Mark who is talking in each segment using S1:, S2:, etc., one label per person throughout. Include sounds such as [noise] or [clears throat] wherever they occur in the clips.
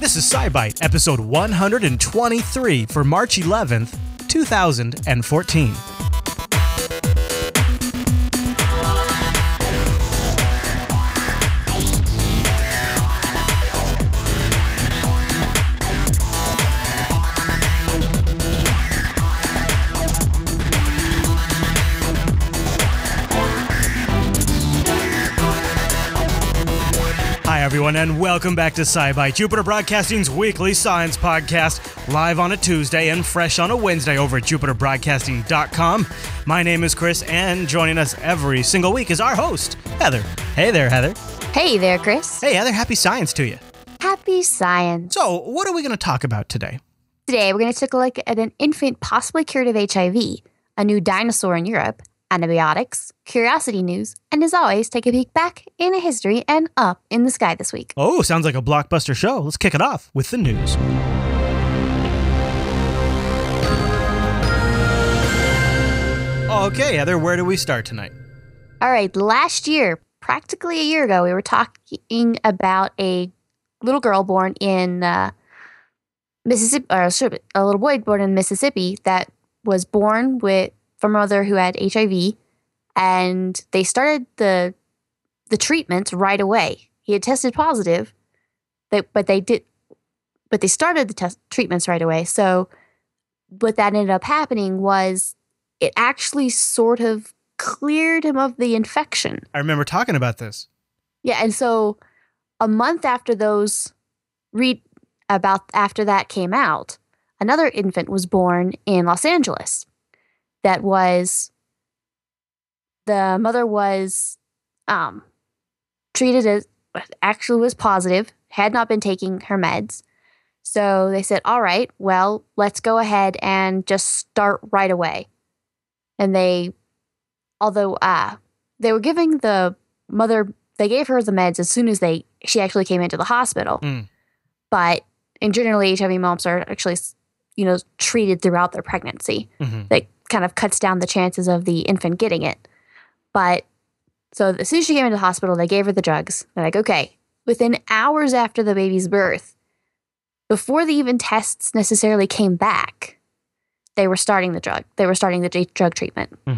S1: This is SciByte, episode 123 for March 11th, 2014. Everyone, and welcome back to SciByte, Jupiter Broadcasting's weekly science podcast, live on a Tuesday and fresh on a Wednesday over at jupiterbroadcasting.com. My name is Chris, and joining us every single week is our host, Heather. Hey there, Heather.
S2: Hey there, Chris.
S1: Hey, Heather, happy science to you.
S2: Happy science.
S1: So, what are we going to talk about today?
S2: Today, we're going to take a look at an infant possibly cured of HIV, a new dinosaur in Europe, antibiotics, curiosity news, and as always, take a peek back in a history and up in the sky this week.
S1: Oh, sounds like a blockbuster show. Let's kick it off with the news. Okay, Heather, where do we start tonight?
S2: All right, last year, practically a year ago, we were talking about a little girl born in uh, Mississippi, or a little boy born in Mississippi that was born with from a mother who had HIV, and they started the the treatments right away. He had tested positive, but they did, but they started the test treatments right away. So, what that ended up happening was it actually sort of cleared him of the infection.
S1: I remember talking about this.
S2: Yeah, and so a month after those read about after that came out, another infant was born in Los Angeles. That was the mother was um treated as actually was positive, had not been taking her meds. So they said, "All right, well, let's go ahead and just start right away." And they although uh they were giving the mother they gave her the meds as soon as they she actually came into the hospital.
S1: Mm.
S2: But and generally HIV moms are actually you know treated throughout their pregnancy.
S1: hmm
S2: That kind of cuts down the chances of the infant getting it. But so as soon as she came into the hospital, they gave her the drugs. They're like, okay, within hours after the baby's birth, before the even tests necessarily came back, they were starting the drug. They were starting the drug treatment.
S1: hmm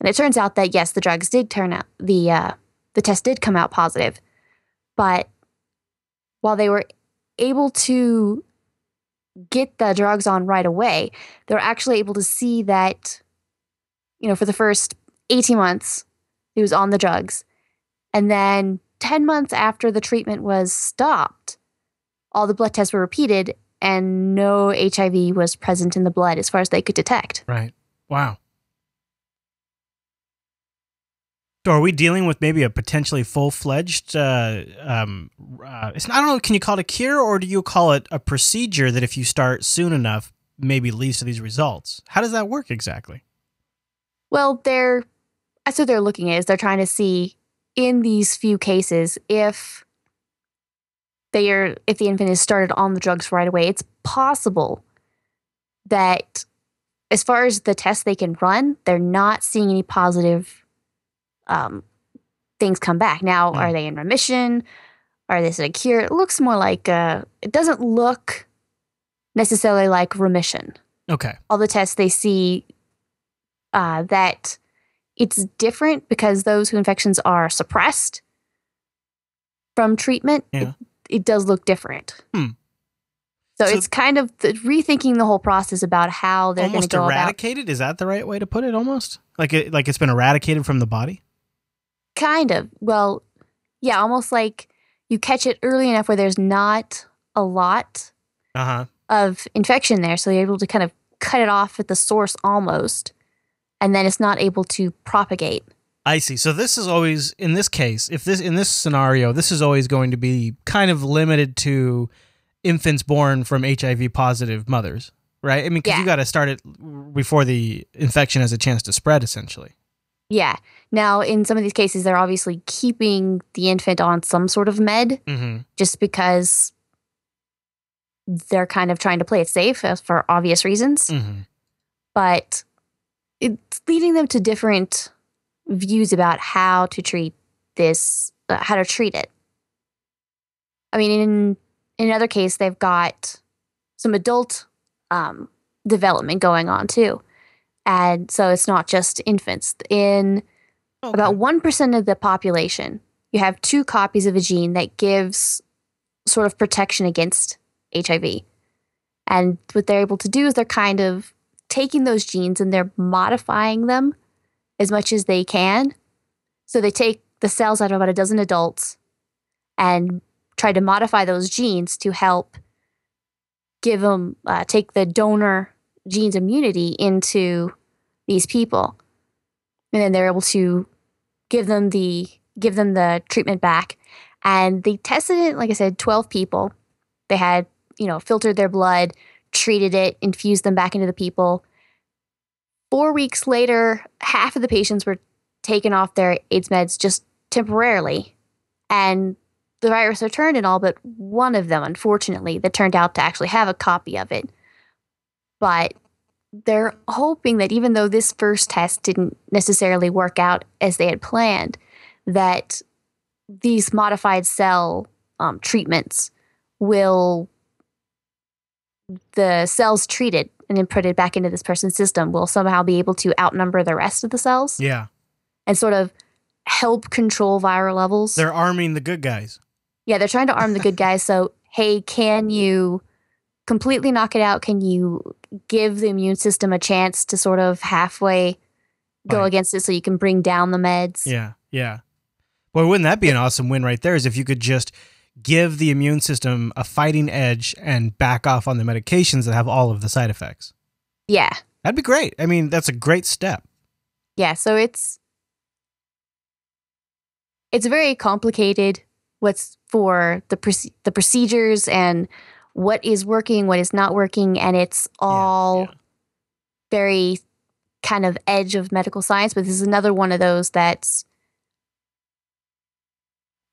S2: And it turns out that yes, the drugs did turn out the uh, the test did come out positive, but while they were able to get the drugs on right away, they were actually able to see that, you know, for the first eighteen months, he was on the drugs, and then ten months after the treatment was stopped, all the blood tests were repeated, and no HIV was present in the blood as far as they could detect.
S1: Right. Wow. So are we dealing with maybe a potentially full-fledged uh, um, uh, it's not, I don't know can you call it a cure or do you call it a procedure that if you start soon enough maybe leads to these results? How does that work exactly?
S2: Well, they're that's what they're looking at is they're trying to see in these few cases if they are if the infant is started on the drugs right away. It's possible that as far as the tests they can run, they're not seeing any positive um, things come back. Now, are they in remission? Are they a cure? It looks more like uh it doesn't look necessarily like remission
S1: Okay.
S2: all the tests they see uh, that it's different because those who infections are suppressed from treatment,
S1: Yeah.
S2: it, it does look different.
S1: Hmm.
S2: So,
S1: So-
S2: it's kind of the, rethinking the whole process about how they're going to
S1: almost
S2: go about.
S1: eradicated is that the right way to put it almost? Like it like it's been eradicated from the body?
S2: Kind of. Well, yeah, almost like you catch it early enough where there's not a lot
S1: Uh-huh.
S2: of infection there, so you're able to kind of cut it off at the source almost, and then it's not able to propagate.
S1: I see. So this is always in this case, if this in this scenario, this is always going to be kind of limited to infants born from HIV positive mothers, right? I mean, because you
S2: Yeah.
S1: got to start it before the infection has a chance to spread, essentially.
S2: Yeah. Now, in some of these cases, they're obviously keeping the infant on some sort of med
S1: Mm-hmm.
S2: just because they're kind of trying to play it safe uh, for obvious reasons.
S1: Mm-hmm.
S2: But it's leading them to different views about how to treat this, uh, how to treat it. I mean, in in another case, they've got some adult um, development going on too. And so it's not just infants. In
S1: Okay.
S2: about 1% of the population, you have two copies of a gene that gives sort of protection against HIV. And what they're able to do is they're kind of taking those genes and they're modifying them as much as they can. So they take the cells out of about a dozen adults and try to modify those genes to help give them, uh, take the donor gene's immunity into these people. And then they're able to give them the give them the treatment back. And they tested it, like I said, 12 people. They had, you know, filtered their blood, treated it, infused them back into the people. Four weeks later, half of the patients were taken off their AIDS meds just temporarily. And the virus returned in all but one of them, unfortunately, that turned out to actually have a copy of it. But they're hoping that even though this first test didn't necessarily work out as they had planned, that these modified cell um, treatments will the cells treated and inputted back into this person's system will somehow be able to outnumber the rest of the cells
S1: yeah,
S2: and sort of help control viral levels.
S1: they're arming the good guys.
S2: Yeah, they're trying to arm the good guys. So, hey, can you completely knock it out? Can you give the immune system a chance to sort of halfway go
S1: Right.
S2: against it so you can bring down the meds?
S1: Yeah, yeah. Boy, wouldn't that be an awesome win right there? Is if you could just give the immune system a fighting edge and back off on the medications that have all of the side effects.
S2: Yeah.
S1: That'd be great. I mean, that's a great step.
S2: Yeah, so it's it's very complicated what's for the proce- the procedures and what is working, what is not working, and it's all
S1: yeah.
S2: very kind of edge of medical science, but this is another one of those that's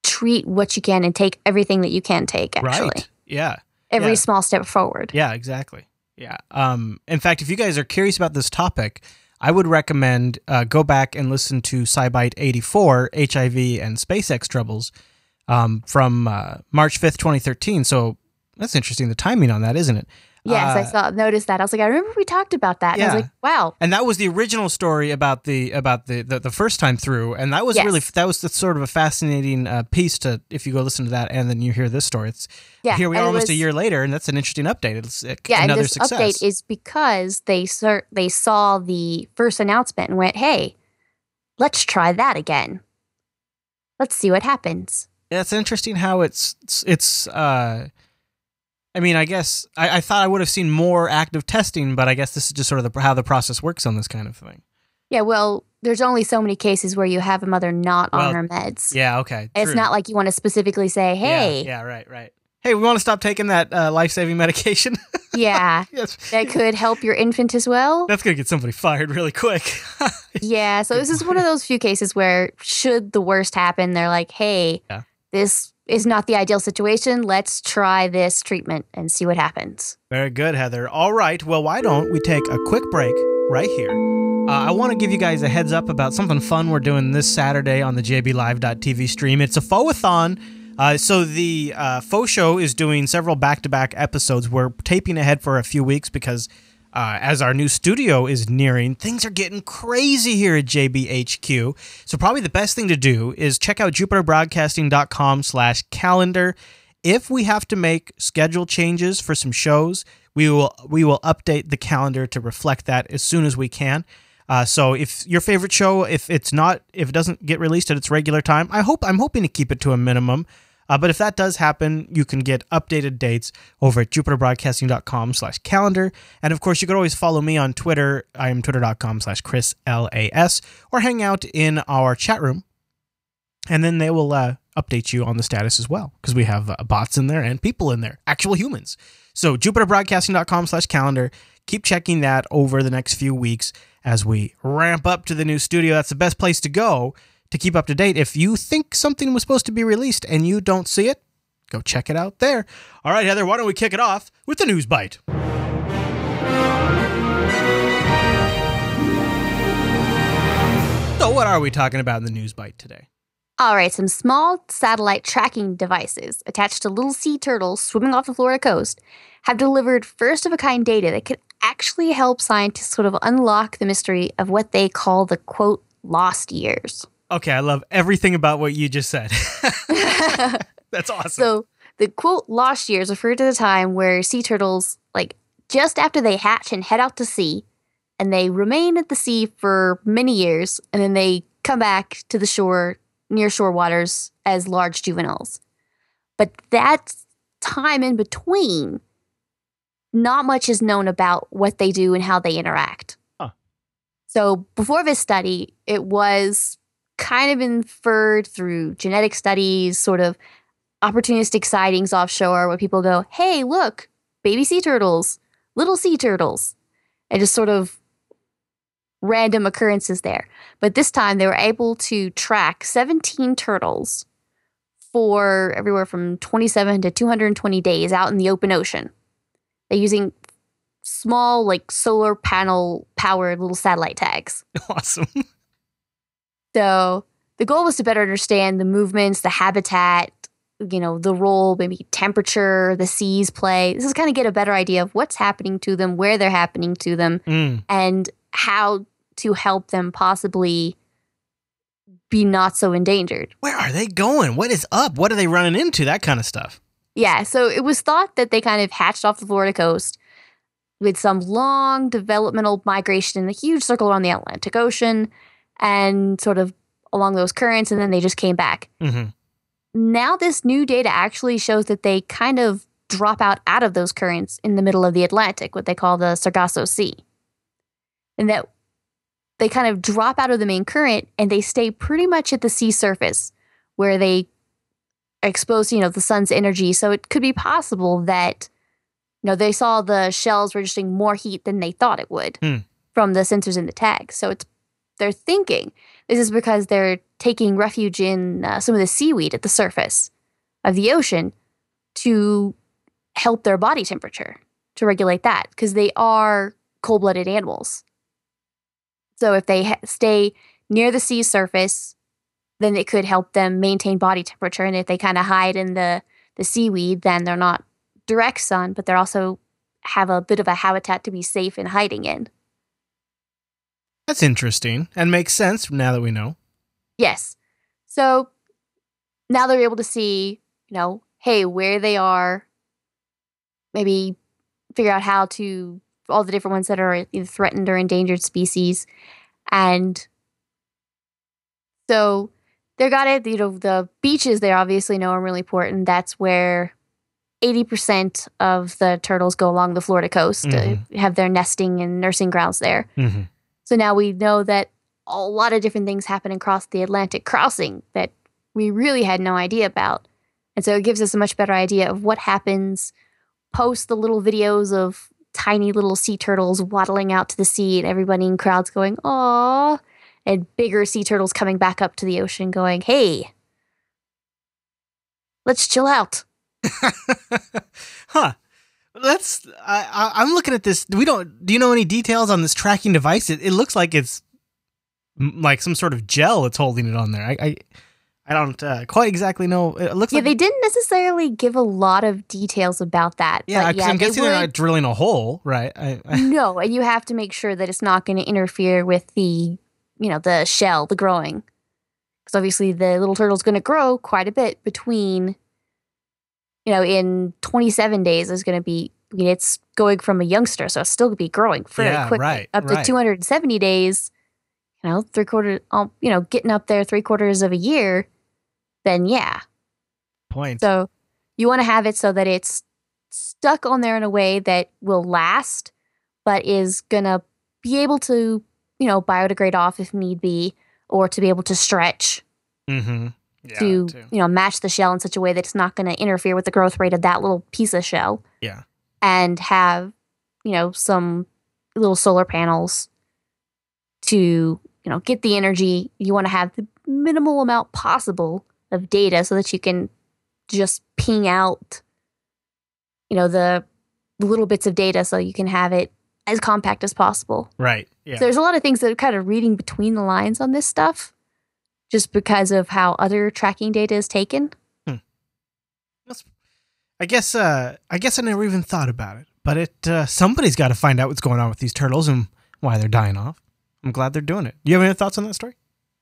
S2: treat what you can and take everything that you can take actually.
S1: Right. Yeah.
S2: Every
S1: Yeah.
S2: small step forward.
S1: Yeah, exactly. Yeah. Um, in fact, if you guys are curious about this topic, I would recommend uh, go back and listen to SciByte 84, HIV and SpaceX Troubles, um, from uh, March 5th, 2013. So that's interesting, the timing on that, isn't it?
S2: Yes, I
S1: Uh,
S2: saw noticed that. I was like, I remember we talked about that. And I was like, wow.
S1: And that was the original story about the about the the, the first time through, and that was
S2: Yes.
S1: really that was the sort of a fascinating uh, piece to if you go listen to that and then you hear this story. It's
S2: Yeah.
S1: here we are almost a year later, and that's an interesting update. It's uh,
S2: Yeah,
S1: another
S2: and this
S1: success.
S2: update is because they cer- they saw the first announcement and went, "Hey, let's try that again. Let's see what happens."
S1: Yeah, it's interesting how it's it's, it's uh I mean, I guess I, I thought I would have seen more active testing, but I guess this is just sort of the, how the process works on this kind of thing.
S2: Yeah, well, there's only so many cases where you have a mother not
S1: Well,
S2: on her meds.
S1: Yeah, okay.
S2: It's not like you want to specifically say,
S1: Yeah,
S2: "Hey,
S1: Yeah, right, right. Hey, we want to stop taking that uh, life saving medication. [laughs]
S2: yeah,
S1: yes.
S2: that could help your infant as well."
S1: That's gonna get somebody fired really quick. [laughs]
S2: Yeah, so this is one of those few cases where should the worst happen, they're like, "Hey,
S1: Yeah.
S2: this is not the ideal situation. Let's try this treatment and see what happens."
S1: Very good, Heather. All right. Well, why don't we take a quick break right here? Uh, I want to give you guys a heads up about something fun we're doing this Saturday on the JBLive.tv stream. It's a Foathon. Uh, so the uh, Faux Show is doing several back-to-back episodes. We're taping ahead for a few weeks because uh, as our new studio is nearing, things are getting crazy here at JBHQ. So probably the best thing to do is check out jupiterbroadcasting.com slash calendar. If we have to make schedule changes for some shows, we will we will update the calendar to reflect that as soon as we can. Uh, so if your favorite show, if it's not, if it doesn't get released at its regular time, I hope I'm hoping to keep it to a minimum. Uh, but if that does happen, you can get updated dates over at jupiterbroadcasting.com slash calendar. And of course, you can always follow me on Twitter. I am twitter.com slash Chris L-A-S or hang out in our chat room. And then they will uh, update you on the status as well because we have uh, bots in there and people in there, actual humans. So jupiterbroadcasting.com slash calendar. Keep checking that over the next few weeks as we ramp up to the new studio. That's the best place to go to keep up to date. If you think something was supposed to be released and you don't see it, go check it out there. All right, Heather, why don't we kick it off with the news bite? So, what are we talking about in the news bite today?
S2: All right, some small satellite tracking devices attached to little sea turtles swimming off the Florida coast have delivered first of a kind data that could actually help scientists sort of unlock the mystery of what they call the quote lost years.
S1: Okay, I love everything about what you just said. [laughs] [laughs] That's awesome.
S2: So, the quote lost years refer to the time where sea turtles, like just after they hatch and head out to sea, and they remain at the sea for many years, and then they come back to the shore, near shore waters, as large juveniles. But that time in between, not much is known about what they do and how they interact.
S1: Huh.
S2: So before this study, it was kind of inferred through genetic studies, sort of opportunistic sightings offshore where people go, hey, look, baby sea turtles, little sea turtles, and just sort of random occurrences there. But this time they were able to track 17 turtles for everywhere from 27 to 220 days out in the open ocean. They're using small, like solar panel powered little satellite tags. [laughs]
S1: awesome.
S2: So the goal was to better understand the movements, the habitat, you know, the role, maybe temperature, the seas play. This is kind of get a better idea of what's happening to them, where they're happening to them,
S1: Mm.
S2: and how to help them possibly be not so endangered.
S1: Where are they going? What is up? What are they running into? That kind of stuff.
S2: Yeah, so it was thought that they kind of hatched off the Florida coast with some long developmental migration in a huge circle around the Atlantic Ocean and sort of along those currents, and then they just came back.
S1: hmm
S2: Now, this new data actually shows that they kind of drop out out of those currents in the middle of the Atlantic, what they call the Sargasso Sea. And that they kind of drop out of the main current and they stay pretty much at the sea surface where they to, you know, the sun's energy. So it could be possible that, you know, they saw the shells registering more heat than they thought it would
S1: Hmm.
S2: from the sensors in the tag. So it's they're thinking this is because they're taking refuge in uh, some of the seaweed at the surface of the ocean to help their body temperature to regulate that because they are cold-blooded animals. So if they ha- stay near the sea surface, then it could help them maintain body temperature. And if they kind of hide in the the seaweed, then they're not direct sun, but they're also have a bit of a habitat to be safe in hiding in.
S1: That's interesting and makes sense now that we know.
S2: Yes. So now they're able to see, you know, hey, where they are, maybe figure out how to all the different ones that are either threatened or endangered species. And so they got it, you know, the beaches they obviously know are really important. That's where 80% of the turtles go along the Florida coast, uh, have their nesting and nursing grounds there.
S1: hmm
S2: So now we know that a lot of different things happen across the Atlantic crossing that we really had no idea about. And so it gives us a much better idea of what happens post the little videos of tiny little sea turtles waddling out to the sea and everybody in crowds going, "Aw," and bigger sea turtles coming back up to the ocean going, "Hey, let's chill out." [laughs]
S1: huh. That's I, I. I'm looking at this. We don't. Do you know any details on this tracking device? It, it looks like it's like some sort of gel that's holding it on there. I I, I don't uh, quite exactly know. It looks
S2: Yeah,
S1: like
S2: they didn't necessarily give a lot of details about that.
S1: yeah. Because I'm
S2: they
S1: guessing they're not drilling a hole, right? I, I,
S2: no, and you have to make sure that it's not going to interfere with the, you know, the shell, the growing. Because obviously the little turtle's going to grow quite a bit between, you know, in 27 days is going to be, I mean, it's going from a youngster, so it's still going to be growing very
S1: Yeah,
S2: quickly.
S1: right,
S2: up to
S1: right.
S2: 270 days, you know, three quarters, um, you know, getting up there three quarters of a year, then yeah,
S1: point.
S2: so you want to have it so that it's stuck on there in a way that will last, but is gonna be able to, you know, biodegrade off if need be, or to be able to stretch
S1: mm-hmm. Yeah.
S2: to,
S1: too.
S2: you know, match the shell in such a way that it's not gonna interfere with the growth rate of that little piece of shell.
S1: Yeah.
S2: And have, you know, some little solar panels to, you know, get the energy. You want to have the minimal amount possible of data so that you can just ping out you know the little bits of data so you can have it as compact as possible
S1: Right. Yeah.
S2: so there's a lot of things that are kind of reading between the lines on this stuff just because of how other tracking data is taken.
S1: I guess uh I guess I never even thought about it. But it uh, somebody's got to find out what's going on with these turtles and why they're dying off. I'm glad they're doing it. Do you have any thoughts on that story?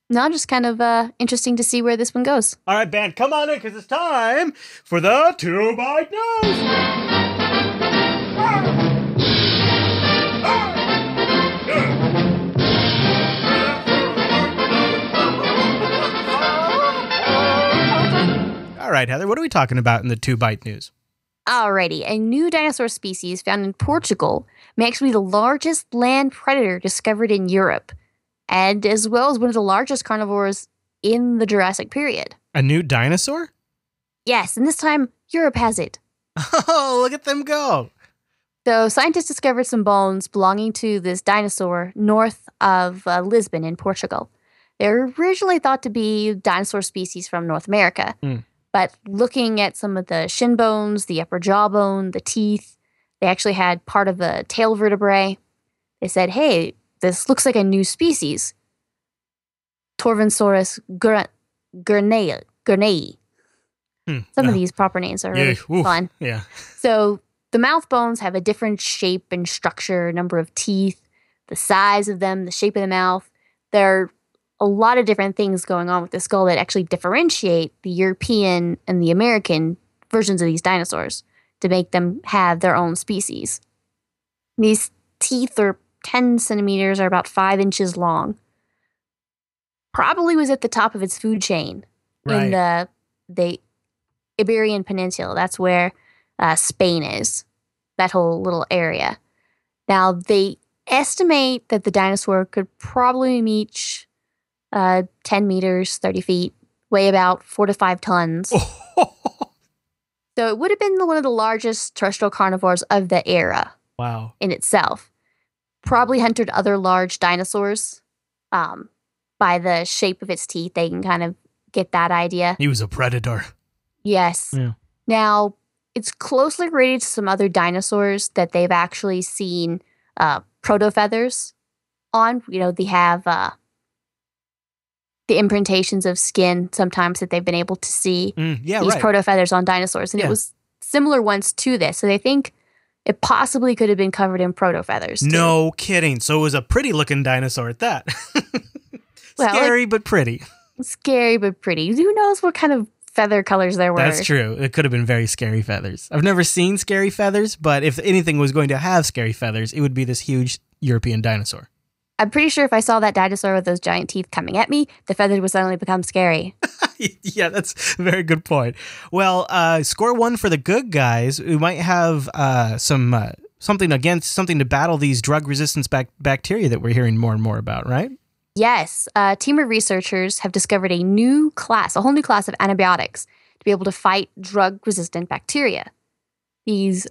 S2: No, I'm just kind of uh, interesting to see where this one goes.
S1: All right, band, come on in because it's time for the two bite news. Right, Heather, what are we talking about in the two bite news?
S2: Alrighty, a new dinosaur species found in Portugal may actually be the largest land predator discovered in Europe, and as well as one of the largest carnivores in the Jurassic period.
S1: A new dinosaur?
S2: Yes, and this time Europe has it.
S1: Oh, look at them go.
S2: So, scientists discovered some bones belonging to this dinosaur north of uh, Lisbon in Portugal. They were originally thought to be dinosaur species from North America,
S1: Mm.
S2: But looking at some of the shin bones, the upper jawbone, the teeth, they actually had part of the tail vertebrae. They said, hey, this looks like a new species. Torvosaurus gur- gurneyi. gurneyi.
S1: Hmm.
S2: Some of
S1: Uh,
S2: these proper names are really
S1: oof.
S2: fun.
S1: Yeah.
S2: So the mouth bones have a different shape and structure, number of teeth, the size of them, the shape of the mouth. There are a lot of different things going on with the skull that actually differentiate the European and the American versions of these dinosaurs to make them have their own species. These teeth are 10 centimeters, are about five inches long. Probably was at the top of its food chain in the the Iberian Peninsula. That's where uh, Spain is, that whole little area. Now, they estimate that the dinosaur could probably reach uh, 10 meters, 30 feet, weigh about four to five tons. [laughs] So it would have been one of the largest terrestrial carnivores of the era
S1: wow.
S2: in itself. Probably hunted other large dinosaurs. Um, by the shape of its teeth, they can kind of get that idea.
S1: He was a predator.
S2: Yes.
S1: Yeah.
S2: Now, it's closely related to some other dinosaurs that they've actually seen uh, proto feathers on. You know, they have uh, the imprintations of skin sometimes that they've been able to see
S1: Mm, yeah,
S2: these
S1: right.
S2: proto feathers on dinosaurs. And
S1: Yeah.
S2: it was similar ones to this. So they think it possibly could have been covered in proto feathers. too.
S1: no kidding. So it was a pretty looking dinosaur at that. [laughs]
S2: Well, like-
S1: Scary but pretty.
S2: Scary but pretty. Who knows what kind of feather colors there were?
S1: That's true. It could have been very scary feathers. I've never seen scary feathers, but if anything was going to have scary feathers, it would be this huge European dinosaur.
S2: I'm pretty sure if I saw that dinosaur with those giant teeth coming at me, the feathers would suddenly become scary. [laughs]
S1: yeah, that's a very good point. Well, uh, score one for the good guys We might have uh, some uh, something against something to battle these drug resistance bac- bacteria that we're hearing more and more about, right?
S2: Yes, a team of researchers have discovered a new class, a whole new class of antibiotics to be able to fight drug resistant bacteria. These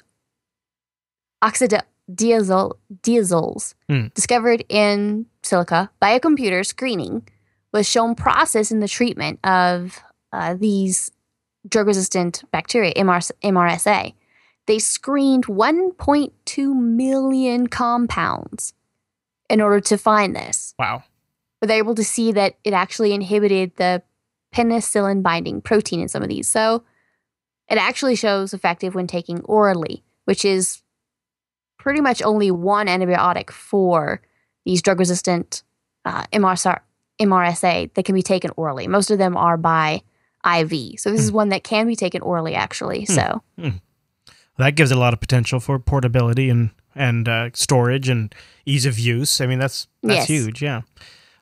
S2: oxadiazoles,
S1: Hmm.
S2: discovered in silico by a computer screening, was shown process in the treatment of uh, these drug resistant bacteria, MRS- MRSA. They screened 1.2 million compounds in order to find this
S1: Wow.
S2: but they're able to see that it actually inhibited the penicillin binding protein in some of these. So it actually shows effective when taking orally, which is pretty much only one antibiotic for these drug resistant uh, MRSA, MRSA that can be taken orally. Most of them are by IV. So this is one that can be taken orally, actually. So
S1: That gives it a lot of potential for portability and and uh, storage and ease of use. I mean, that's that's
S2: Yes.
S1: huge. Yeah.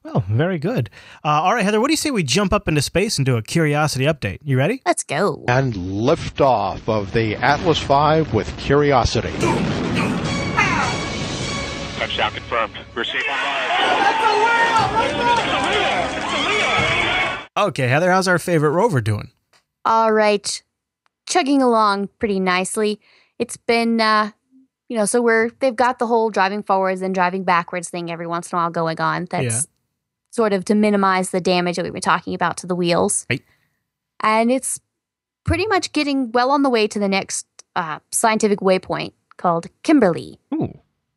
S1: Well, very good. Uh, all right, Heather. What do you say we jump up into space and do a curiosity update? You ready?
S2: let's go.
S3: and liftoff of the Atlas V with Curiosity.
S4: Touchdown confirmed. We're safe on Mars.
S1: Okay, Heather. How's our favorite rover doing?
S2: All right, chugging along pretty nicely. It's been, uh, you know, so we're they've got the whole driving forwards and driving backwards thing every once in a while going on. That's
S1: Yeah.
S2: sort of to minimize the damage that we were talking about to the wheels.
S1: Right.
S2: And it's pretty much getting well on the way to the next uh, scientific waypoint called Kimberley
S1: Ooh.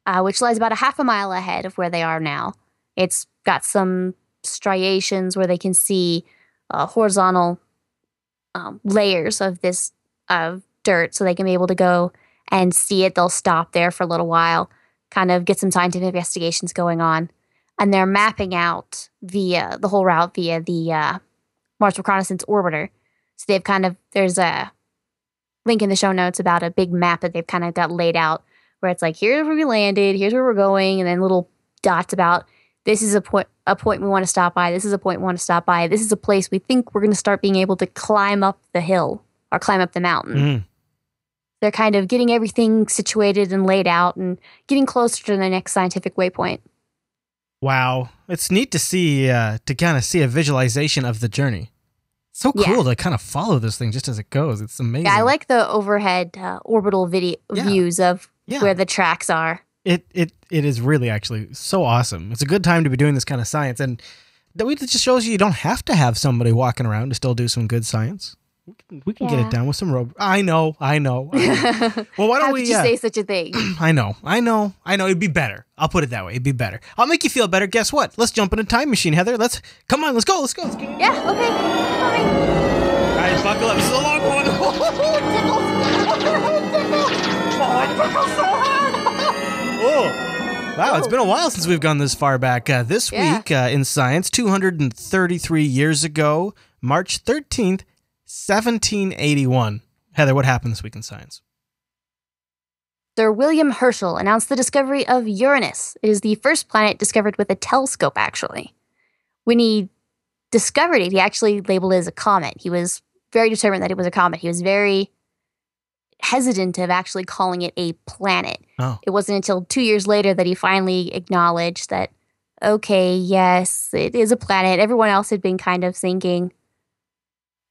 S2: Uh, which lies about a half a mile ahead of where they are now. It's got some striations where they can see uh, horizontal um, layers of this of dirt, so they can be able to go and see it. They'll stop there for a little while, kind of get some scientific investigations going on, and they're mapping out via the whole route via the uh, Mars Reconnaissance Orbiter. So they've kind of there's a link in the show notes about a big map that they've kind of got laid out where it's like here's where we landed, here's where we're going, and then little dots about this is a point a point we want to stop by, this is a point we want to stop by, this is a place we think we're going to start being able to climb up the hill or climb up the mountain.
S1: Mm.
S2: They're kind of getting everything situated and laid out and getting closer to the next scientific waypoint.
S1: Wow, it's neat to see uh, to kind of see a visualization of the journey. So
S2: Yeah.
S1: cool to kind of follow this thing just as it goes. It's amazing.
S2: Yeah, I like the overhead uh, orbital video
S1: Yeah.
S2: views of
S1: Yeah.
S2: where the tracks are.
S1: it. It it is really actually so awesome. It's a good time to be doing this kind of science, and that we- it just shows you you don't have to have somebody walking around to still do some good science. We can, we can get it done with some rope. I know, I know. I know. [laughs] well, why don't
S2: How
S1: we?
S2: could you
S1: uh,
S2: say such a thing? [clears throat]
S1: I know, I know, I know. It'd be better. I'll put it that way. It'd be better. I'll make you feel better. Guess what? Let's jump in a time machine, Heather. Let's come on. Let's go. Let's go. Let's go.
S2: Yeah, okay. Fine.
S1: right, buckle up. This is a long one. [laughs] [laughs] Oh, wow! It's been a while since we've gone this far back. Uh, this
S2: Yeah.
S1: week uh, in science, 233 years ago, March 13th, 1781. Heather, what happened this week in science?
S2: Sir William Herschel announced the discovery of Uranus. It is the first planet discovered with a telescope, actually. When he discovered it, he actually labeled it as a comet. He was very determined that it was a comet. He was very hesitant of actually calling it a planet.
S1: Oh.
S2: It wasn't until two years later that he finally acknowledged that, okay, yes, it is a planet. Everyone else had been kind of thinking,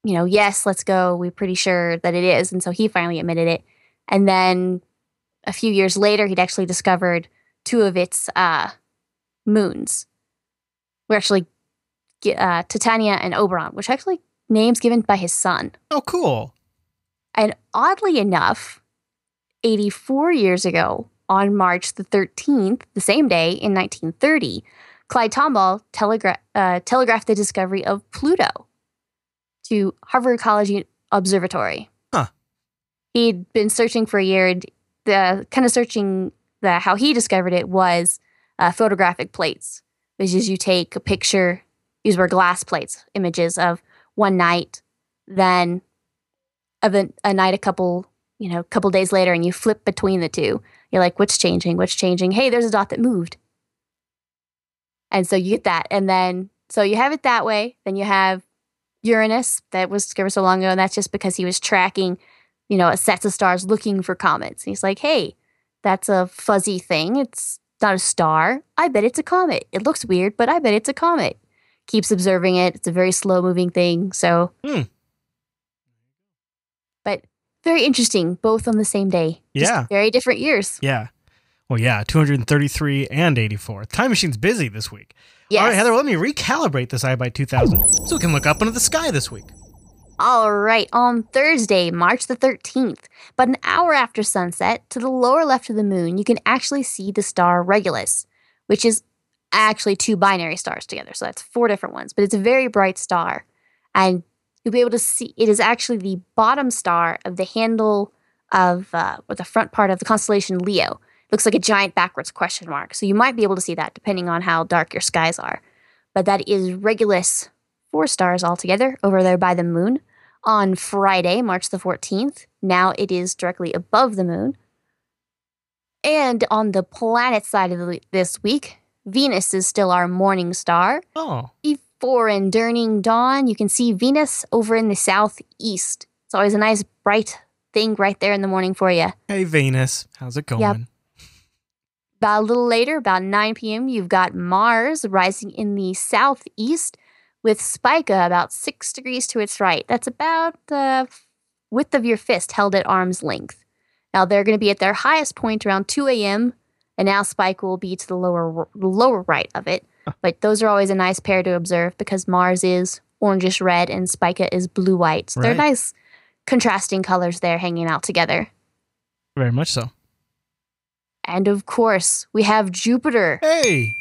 S2: you know, yes, let's go. We're pretty sure that it is. And so he finally admitted it. And then a few years later, he'd actually discovered two of its uh, moons. Were actually uh, Titania and Oberon, which actually names given by his son.
S1: Oh, cool.
S2: And oddly enough, 84 years ago, on March the 13th, the same day in 1930, Clyde Tombaugh telegra- uh, telegraphed the discovery of Pluto to Harvard College Observatory.
S1: Huh.
S2: He'd been searching for a year. And the kind of searching the how he discovered it was uh, photographic plates, which is you take a picture. These were glass plates, images of one night, then of a, a night a couple you know couple days later and you flip between the two. You're like what's changing? What's changing? Hey there's a dot that moved. And so you get that. And then so you have it that way. Then you have uranus that was discovered so long ago and that's just because he was tracking you know sets of stars looking for comets. And he's like hey that's a fuzzy thing. It's not a star. I bet it's a comet. It looks weird but i bet it's a comet. Keeps observing it. It's a very slow moving thing. So
S1: Hmm.
S2: Very interesting, both on the same day. Just
S1: Yeah.
S2: very different years.
S1: Yeah. Well, yeah, 233 and 84. Time Machine's busy this week.
S2: Yes.
S1: All right, Heather, let me recalibrate this iBite 2000 so we can look up into the sky this week.
S2: All right, on Thursday, March the 13th, but an hour after sunset, to the lower left of the moon, you can actually see the star Regulus, which is actually two binary stars together. So that's four different ones, but it's a very bright star. And you'll be able to see it is actually the bottom star of the handle of, uh, or the front part of the constellation Leo. looks like a giant backwards question mark. So you might be able to see that depending on how dark your skies are. But that is Regulus, four stars altogether, over there by the moon on Friday, March the 14th. Now it is directly above the moon. And on the planet side of the, this week, Venus is still our morning star.
S1: Oh,
S2: Before enduring dawn, you can see Venus over in the southeast. It's always a nice bright thing right there in the morning for you.
S1: hey, Venus. How's it going?
S2: About a little later, about 9 p.m., you've got Mars rising in the southeast with Spica about six degrees to its right. That's about the width of your fist held at arm's length. Now they're going to be at their highest point around 2 a.m., and now Spica will be to the lower lower right of it. But those are always a nice pair to observe because Mars is orangish red and Spica is blue white. So they're nice contrasting colors there hanging out together.
S1: Very much so.
S2: And of course, we have Jupiter.
S1: Hey,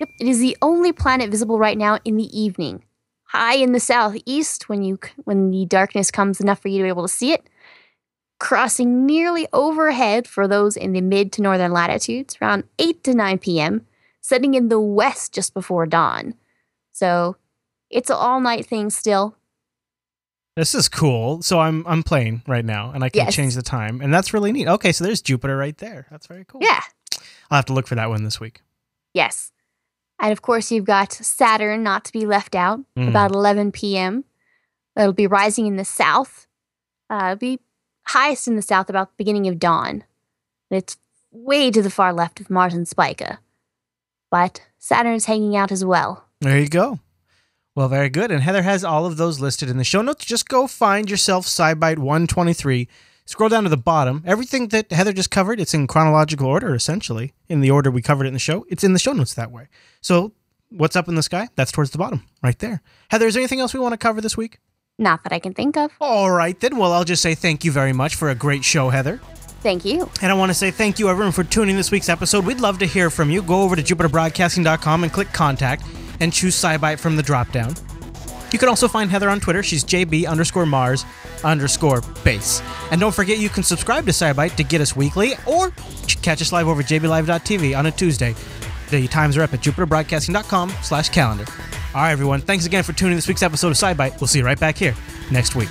S2: Yep, it is the only planet visible right now in the evening. High in the southeast, when you when the darkness comes enough for you to be able to see it, crossing nearly overhead for those in the mid to northern latitudes around 8 to 9 p.m., setting in the west just before dawn. So it's an all night thing still.
S1: This is cool. So I'm I'm playing right now, and I can
S2: Yes.
S1: change the time, and that's really neat. Okay, so there's Jupiter right there. That's very cool.
S2: Yeah.
S1: I'll have to look for that one this week.
S2: Yes. And of course, you've got Saturn not to be left out,
S1: Mm.
S2: about 11 p.m. It'll be rising in the south. Uh, it'll be highest in the south about the beginning of dawn. And It's way to the far left of Mars and Spica. But Saturn's hanging out as well.
S1: There you go. Well, very good. And Heather has all of those listed in the show notes. Just go find yourself SciByte 123. Scroll down to the bottom. Everything that Heather just covered, it's in chronological order, essentially, in the order we covered it in the show. It's in the show notes that way. So, what's up in the sky? That's towards the bottom, right there. Heather, is there anything else we want to cover this week?
S2: Not that I can think of.
S1: All right, then. Well, I'll just say thank you very much for a great show, Heather.
S2: Thank you.
S1: And I want to say thank you, everyone, for tuning this week's episode. We'd love to hear from you. Go over to jupiterbroadcasting.com and click contact and choose SciByte from the dropdown. You can also find Heather on Twitter. She's JB underscore Mars underscore base. And don't forget you can subscribe to SciByte to get us weekly or catch us live over jblive.tv on a Tuesday. The times are up at jupiterbroadcasting.com slash calendar. All right, everyone. Thanks again for tuning this week's episode of SciByte. We'll see you right back here next week.